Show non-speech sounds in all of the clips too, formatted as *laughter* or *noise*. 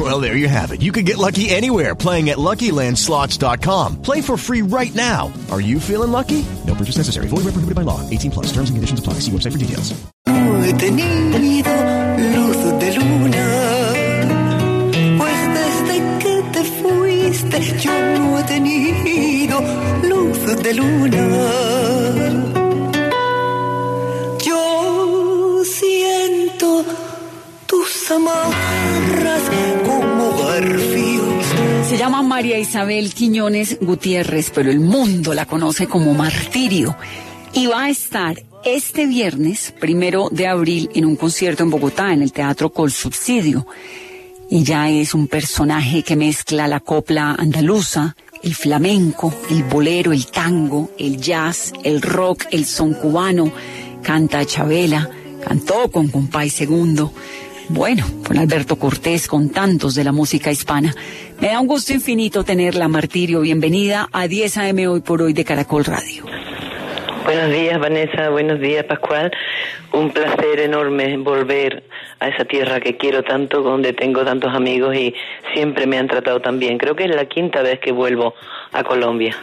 *laughs* Well, there you have it. You can get lucky anywhere playing at LuckyLandSlots.com. Play for free right now. Are you feeling lucky? No purchase necessary. Void where prohibited by law. 18 plus. Terms and conditions apply. See website for details. yo no he tenido luz de luna. María Isabel Quiñones Gutiérrez, pero el mundo la conoce como Martirio. Y va a estar este viernes, primero de abril, en un concierto en Bogotá, en el Teatro Col Subsidio. Ella es un personaje que mezcla la copla andaluza, el flamenco, el bolero, el tango, el jazz, el rock, el son cubano. Canta a Chabela, cantó con Compay Segundo. Bueno, con Alberto Cortés, con tantos de la música hispana. Me da un gusto infinito tenerla, Martirio. Bienvenida a 10 AM hoy por hoy de Caracol Radio. Buenos días, Vanessa. Buenos días, Pascual. Un placer enorme volver a esa tierra que quiero tanto, donde tengo tantos amigos y siempre me han tratado tan bien. Creo que es la quinta vez que vuelvo a Colombia.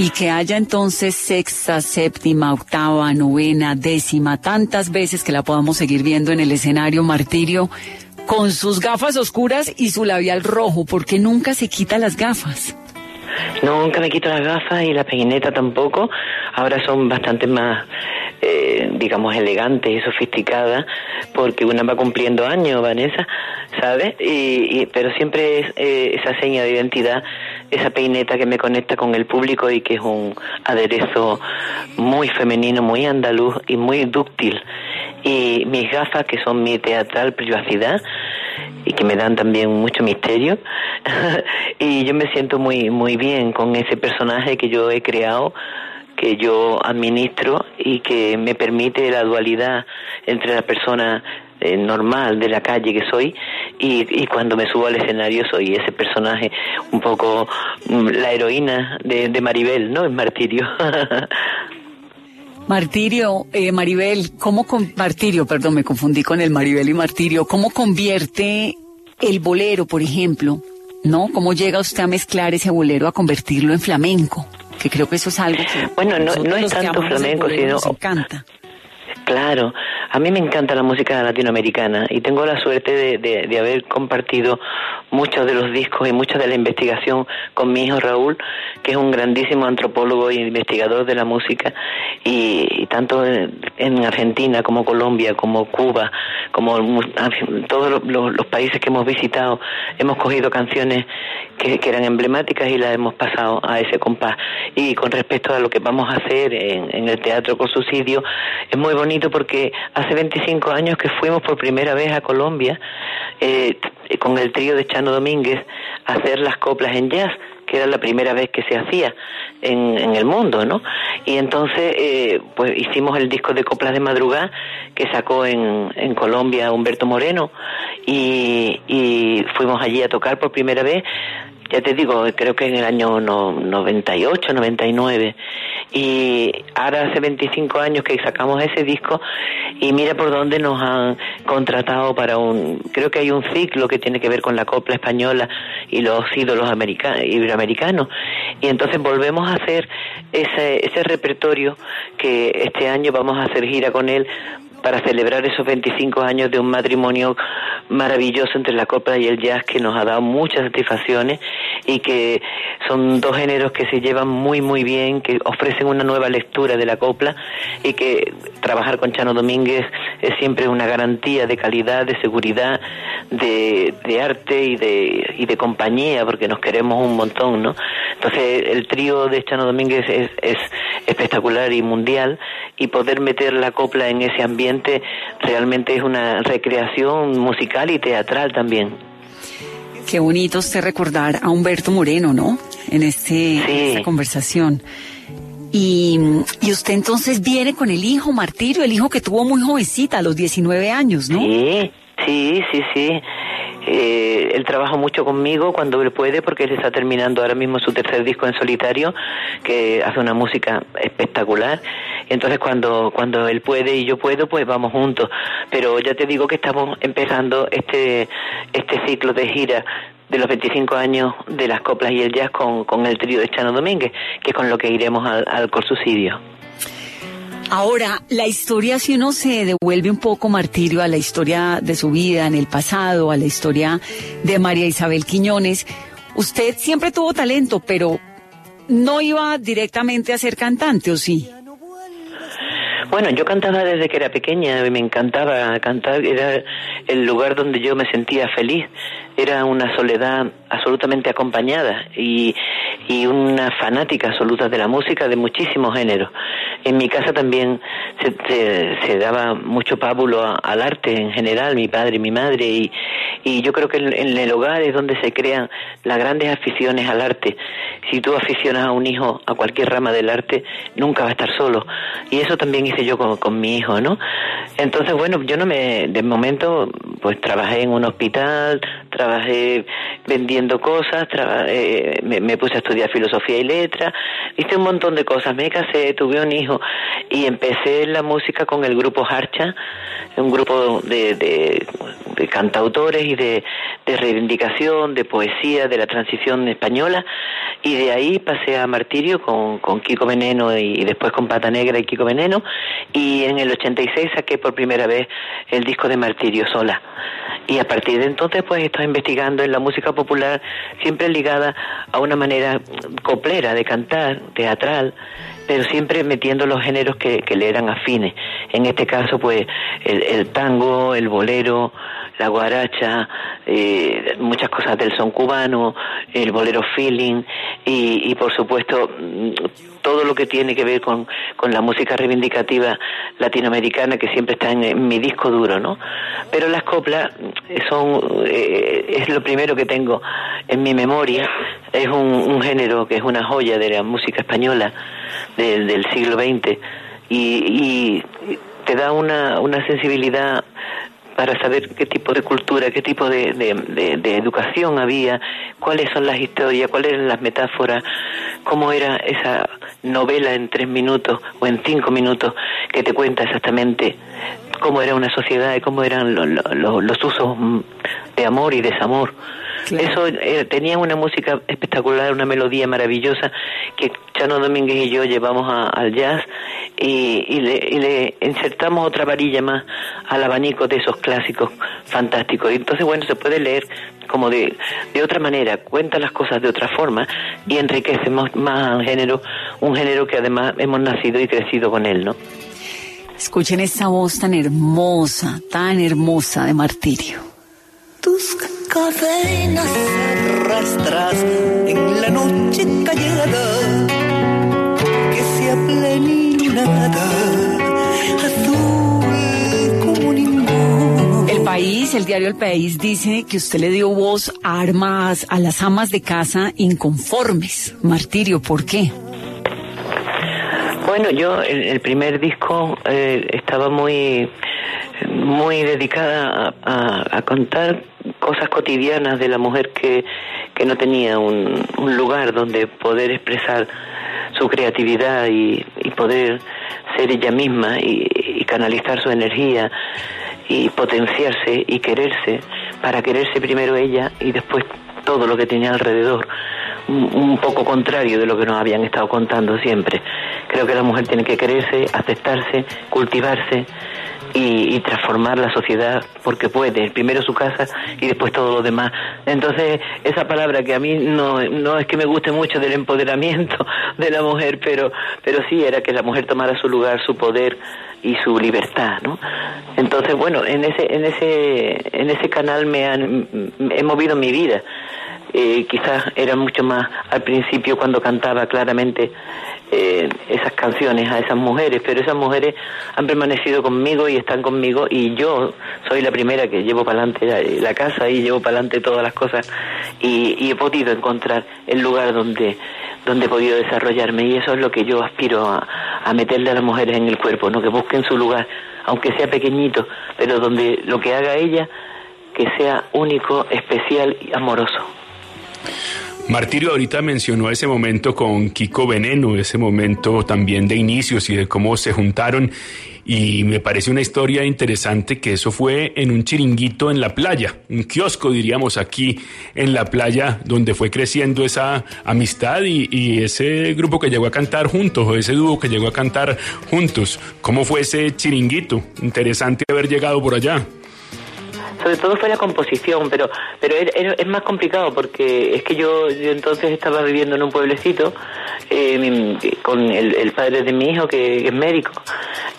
Y que haya entonces sexta, séptima, octava, novena, décima, tantas veces que la podamos seguir viendo en el escenario Martirio con sus gafas oscuras y su labial rojo, porque nunca se quita las gafas. Nunca me quito las gafas y la peineta tampoco. Ahora son bastante más, eh, digamos, elegantes y sofisticadas, porque una va cumpliendo años, Vanessa, ¿sabes? Y, y- pero siempre es eh, esa seña de identidad, esa peineta que me conecta con el público y que es un aderezo muy femenino, muy andaluz y muy dúctil. Y mis gafas, que son mi teatral privacidad, y que me dan también mucho misterio *laughs* y yo me siento muy muy bien con ese personaje que yo he creado que yo administro y que me permite la dualidad entre la persona eh, normal de la calle que soy y, y cuando me subo al escenario soy ese personaje un poco mm, la heroína de, de Maribel, ¿no? Es martirio. *laughs* Martirio, eh, Maribel, ¿cómo con, Martirio, perdón, me confundí con el Maribel y Martirio, ¿cómo convierte el bolero, por ejemplo, no? ¿Cómo llega usted a mezclar ese bolero a convertirlo en flamenco? Que creo que eso es algo que Bueno, no- no es tanto flamenco, bolero sino- nos encanta. Claro, a mí me encanta la música latinoamericana y tengo la suerte de, de- haber compartido muchos de los discos y mucha de la investigación con mi hijo Raúl, que es un grandísimo antropólogo e investigador de la música y, tanto en, en Argentina como Colombia, como Cuba, como todos los, países que hemos visitado, hemos cogido canciones que, que eran emblemáticas y las hemos pasado a ese compás. Y con respecto a lo que vamos a hacer en, en el Teatro con Subsidio, es muy bonito porque hace 25 años que fuimos por primera vez a Colombia eh, t- con el trío de Chano Domínguez a hacer las coplas en jazz que era la primera vez que se hacía en, el mundo, ¿no? Y entonces, eh, pues hicimos el disco de Coplas de Madrugada que sacó en, Colombia Humberto Moreno y fuimos allí a tocar por primera vez ya te digo, creo que en el año no, 98, 99. Y ahora hace 25 años que sacamos ese disco y mira por dónde nos han contratado para un, creo que hay un ciclo que tiene que ver con la copla española y los ídolos americanos, iberoamericanos. Y entonces volvemos a hacer ese, ese repertorio que este año vamos a hacer gira con él para celebrar esos 25 años de un matrimonio maravilloso entre la copla y el jazz que nos ha dado muchas satisfacciones y que son dos géneros que se llevan muy muy bien, que ofrecen una nueva lectura de la copla y que trabajar con Chano Domínguez es siempre una garantía de calidad, de seguridad, de, arte y de, y de compañía, porque nos queremos un montón, ¿no? Entonces el trío de Chano Domínguez es, es espectacular y mundial y poder meter la copla en ese ambiente realmente es una recreación musical y teatral también. Qué bonito usted recordar a Humberto Moreno, ¿no? En este, Sí. esta conversación. Y, y usted entonces viene con el hijo, Martirio, el hijo que tuvo muy jovencita, a los 19 años, ¿no? Sí, sí, sí, sí. Eh, él trabaja mucho conmigo cuando él puede porque él está terminando ahora mismo su tercer disco en solitario que hace una música espectacular. Entonces cuando cuando él puede y yo puedo pues vamos juntos. Pero ya te digo que estamos empezando este este ciclo de gira de los 25 años de las coplas y el jazz con, con el trío de Chano Domínguez que es con lo que iremos al, al Corsucidio Ahora, la historia, si uno se devuelve un poco, Martirio, a la historia de su vida en el pasado, a la historia de María Isabel Quiñones, usted siempre tuvo talento, pero no iba directamente a ser cantante, ¿o sí? Bueno, yo cantaba desde que era pequeña, me encantaba cantar, era el lugar donde yo me sentía feliz, era una soledad absolutamente acompañada y, y una fanática absoluta de la música de muchísimos géneros. En mi casa también se, se, daba mucho pábulo a- al arte en general, mi padre y mi madre, y, y yo creo que en, en el hogar es donde se crean las grandes aficiones al arte. Si tú aficionas a un hijo a cualquier rama del arte, nunca va a estar solo. Y eso también hice yo con, con mi hijo, ¿no? Entonces, bueno, yo no me, de momento, pues trabajé en un hospital, trabajé vendiendo cosas, eh, me, me puse a estudiar filosofía y letras, hice un montón de cosas, me casé, tuve un hijo y empecé la música con el grupo Harcha, un grupo de, de, de cantautores y de, de reivindicación, de poesía, de la transición española y de ahí pasé a Martirio con, con Kiko Veneno y después con Pata Negra y Kiko Veneno y en el 86 saqué por primera vez el disco de Martirio sola. Y a partir de entonces pues estoy investigando en la música popular siempre ligada a una manera coplera de cantar, teatral, pero siempre metiendo los géneros que, que le eran afines. En este caso pues el, el tango, el bolero, la guaracha, eh, muchas cosas del son cubano, el bolero feeling y, y por supuesto mm, todo lo que tiene que ver con, con la música reivindicativa latinoamericana que siempre está en, mi disco duro, ¿no? Pero las coplas son eh, es lo primero que tengo en mi memoria, es un, un género que es una joya de la música española del, del siglo XX y, y te da una, una sensibilidad para saber qué tipo de cultura, qué tipo de, educación había, cuáles son las historias, cuáles eran las metáforas, cómo era esa novela en tres minutos o en cinco minutos que te cuenta exactamente cómo era una sociedad y cómo eran lo- lo- lo- los usos mm, de amor y desamor. Eso eh, tenía una música espectacular, una melodía maravillosa que Chano Domínguez y yo llevamos a- al jazz y, y le, y le insertamos otra varilla más al abanico de esos clásicos fantásticos. Y entonces, bueno, se puede leer como de, de otra manera, cuenta las cosas de otra forma y enriquece más, al género, un género que además hemos nacido y crecido con él, ¿no? Escuchen esta voz tan hermosa, tan hermosa de Martirio. Tus cadenas arrastras en la noche callada que se aplenilunada, azul como ningún. El país, el diario El País, dice que usted le dio voz a armas, a las amas de casa inconformes. Martirio, ¿por qué? Bueno, yo el, el primer disco eh, estaba muy muy dedicada a, a- a contar cosas cotidianas de la mujer que, que no tenía un, un lugar donde poder expresar su creatividad y, y poder ser ella misma y, y canalizar su energía y potenciarse y quererse para quererse primero ella y después todo lo que tenía alrededor un, un poco contrario de lo que nos habían estado contando siempre. Creo que la mujer tiene que quererse, aceptarse, cultivarse y, y transformar la sociedad porque puede, primero su casa y después todo lo demás. Entonces, esa palabra que a mí no, no es que me guste mucho del empoderamiento *laughs* de la mujer, pero, pero sí era que la mujer tomara su lugar, su poder y su libertad, ¿no? Entonces, bueno, en ese, en ese, en ese canal me han, he movido mi vida eh, quizás era mucho más al principio cuando cantaba claramente eh, esas canciones a esas mujeres, pero esas mujeres han permanecido conmigo y están conmigo y yo soy la primera que llevo para adelante la, casa y llevo para adelante todas las cosas y, y he podido encontrar el lugar donde donde he podido desarrollarme y eso es lo que yo aspiro a, a meterle a las mujeres en el cuerpo, ¿no? que busquen su lugar, aunque sea pequeñito, pero donde lo que haga ella que sea único, especial y amoroso. Martirio ahorita mencionó ese momento con Kiko Veneno, ese momento también de inicios y de cómo se juntaron y me parece una historia interesante que eso fue en un chiringuito en la playa, un kiosco diríamos aquí en la playa donde fue creciendo esa amistad y, ese grupo que llegó a cantar juntos o ese dúo que llegó a cantar juntos. ¿Cómo fue ese chiringuito? Interesante haber llegado por allá sobre todo fue la composición, pero pero es más complicado porque es que yo, yo entonces estaba viviendo en un pueblecito eh, con el, padre de mi hijo que, es médico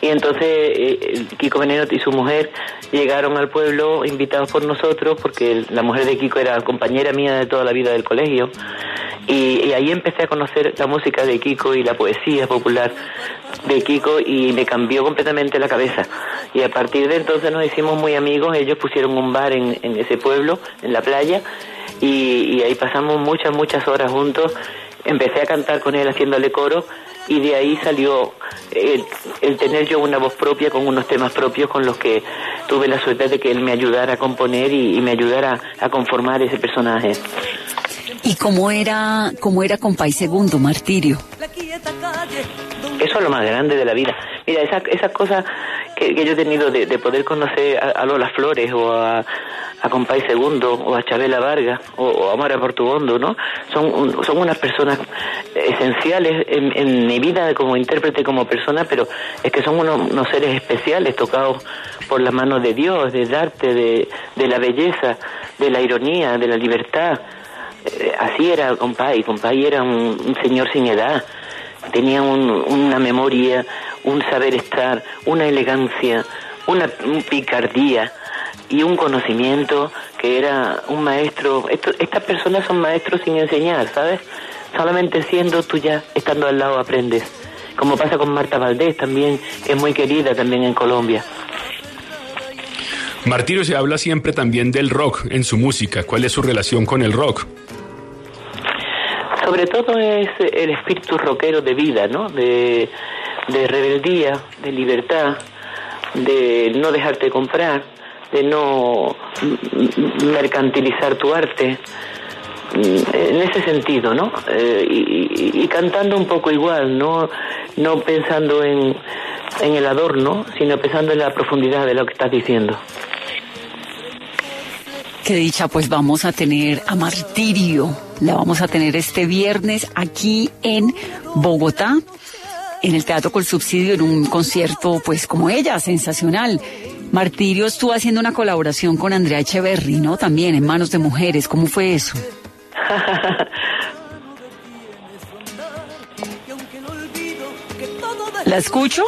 y entonces eh, Kiko Veneno y su mujer llegaron al pueblo invitados por nosotros porque la mujer de Kiko era compañera mía de toda la vida del colegio y, ahí empecé a conocer la música de Kiko y la poesía popular de Kiko y me cambió completamente la cabeza. Y a partir de entonces nos hicimos muy amigos, ellos pusieron un bar en, ese pueblo, en la playa, y ahí pasamos muchas, muchas horas juntos. Empecé a cantar con él haciéndole coro y de ahí salió el, el, tener yo una voz propia con unos temas propios con los que tuve la suerte de que él me ayudara a componer y, y me ayudara a conformar ese personaje. ¿Y cómo era, cómo era Compay Segundo, Martirio? Eso es lo más grande de la vida. Mira, esas esa cosas que, yo he tenido de, de poder conocer a, a, Lola Flores o a, a Compay Segundo o a Chabela Vargas o, o a Mara Portuondo, ¿no? Son, son unas personas esenciales en, en, mi vida como intérprete, como persona, pero es que son unos, unos seres especiales tocados por la mano de Dios, del arte, de, de la belleza, de la ironía, de la libertad. Eh, así era Compay, Compay era un, un señor sin edad tenía un, una memoria, un saber estar, una elegancia, una un picardía y un conocimiento que era un maestro. Esto, estas personas son maestros sin enseñar, ¿sabes? Solamente siendo tú ya, estando al lado, aprendes. Como pasa con Marta Valdés también, que es muy querida también en Colombia. Martirio se habla siempre también del rock en su música. ¿Cuál es su relación con el rock? sobre todo es el espíritu rockero de vida, ¿no? De, de rebeldía, de libertad, de no dejarte comprar, de no mercantilizar tu arte, en ese sentido, ¿no? Eh, y, y, cantando un poco igual, no, no pensando en, en el adorno, sino pensando en la profundidad de lo que estás diciendo. Qué dicha, pues vamos a tener a Martirio. La vamos a tener este viernes aquí en Bogotá, en el Teatro con Subsidio, en un concierto, pues como ella, sensacional. Martirio estuvo haciendo una colaboración con Andrea Echeverry, ¿no? También en Manos de Mujeres. ¿Cómo fue eso? *laughs* ¿La escucho?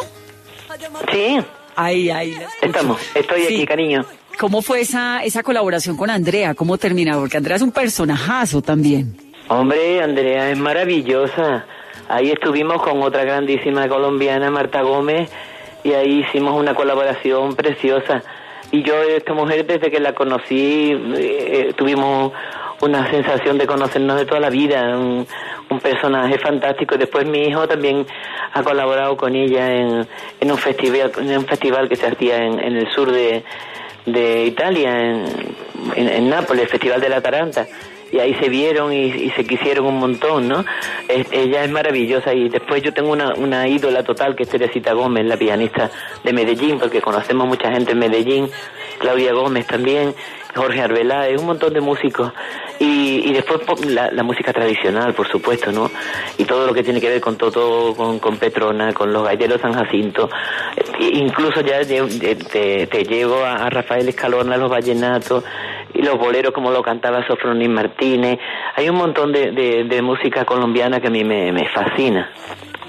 Sí. Ay, ay, la escucho. Estamos, estoy Sí. aquí, cariño. ¿Cómo fue esa, esa colaboración con Andrea? ¿Cómo terminó? Porque Andrea es un personajazo también. Hombre, Andrea es maravillosa. Ahí estuvimos con otra grandísima colombiana, Marta Gómez, y ahí hicimos una colaboración preciosa. Y yo, esta mujer, desde que la conocí, eh, tuvimos una sensación de conocernos de toda la vida, un, un personaje fantástico. Después mi hijo también ha colaborado con ella en, un festival, en un festival que se hacía en, el sur de, Italia, en Nápoles, el Festival de la Taranta y ahí se vieron y, se quisieron un montón, ¿no? Ella es maravillosa y después yo tengo una, una ídola total que es Teresita Gómez, la pianista de Medellín, porque conocemos mucha gente en Medellín, Claudia Gómez también, Jorge Arbeláez, un montón de músicos y, y después la, la, música tradicional, por supuesto, ¿no? Y todo lo que tiene que ver con todo, con, con Petrona, con los galleros San Jacinto, incluso ya te, te, te llevo a, a Rafael Escalona, los vallenatos, y los boleros como lo cantaba Sofronín Martínez. Hay un montón de, de, música colombiana que a mí me, me fascina.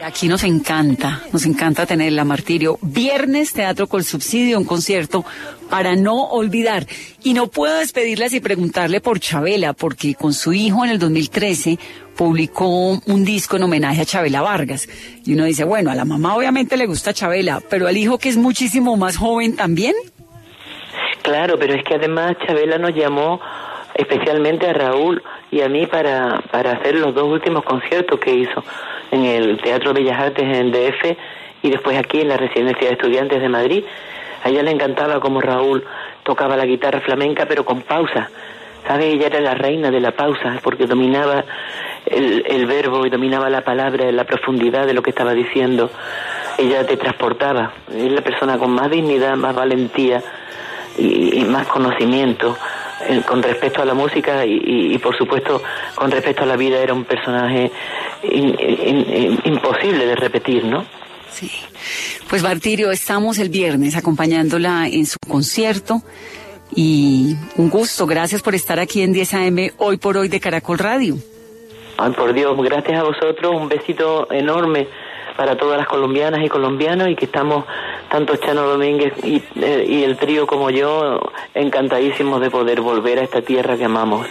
Aquí nos encanta, nos encanta tenerla, Martirio. Viernes, Teatro con Subsidio, un concierto para no olvidar. Y no puedo despedirla sin preguntarle por Chabela, porque con su hijo en el 2013 publicó un disco en homenaje a Chabela Vargas. Y uno dice, bueno, a la mamá obviamente le gusta Chabela, pero al hijo que es muchísimo más joven también. Claro, pero es que además Chabela nos llamó especialmente a Raúl y a mí para, para hacer los dos últimos conciertos que hizo en el Teatro Bellas Artes en DF y después aquí en la Residencia de Estudiantes de Madrid. A ella le encantaba como Raúl tocaba la guitarra flamenca pero con pausa. ¿Sabe? Ella era la reina de la pausa porque dominaba el, el verbo y dominaba la palabra, la profundidad de lo que estaba diciendo. Ella te transportaba. Es la persona con más dignidad, más valentía y, y más conocimiento eh, con respecto a la música y, y, por supuesto con respecto a la vida era un personaje in, in, imposible de repetir, ¿no? Sí. Pues Martirio, estamos el viernes acompañándola en su concierto y un gusto, gracias por estar aquí en 10 AM hoy por hoy de Caracol Radio. Ay, por Dios, gracias a vosotros, un besito enorme para todas las colombianas y colombianos y que estamos, tanto Chano Domínguez y, eh, y el trío como yo, encantadísimos de poder volver a esta tierra que amamos.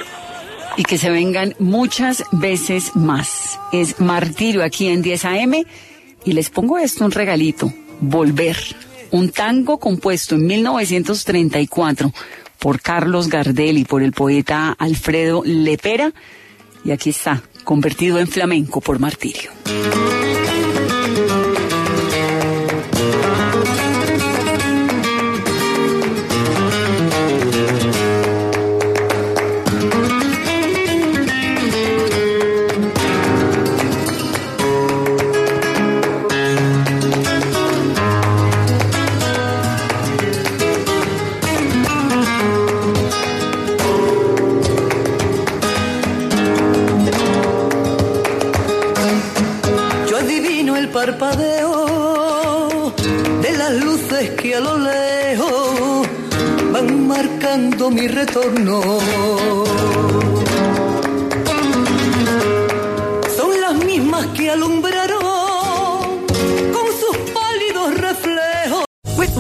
Y que se vengan muchas veces más. Es Martirio aquí en 10 AM y les pongo esto, un regalito, Volver, un tango compuesto en 1934 por Carlos Gardel y por el poeta Alfredo Lepera. Y aquí está, convertido en flamenco por Martirio.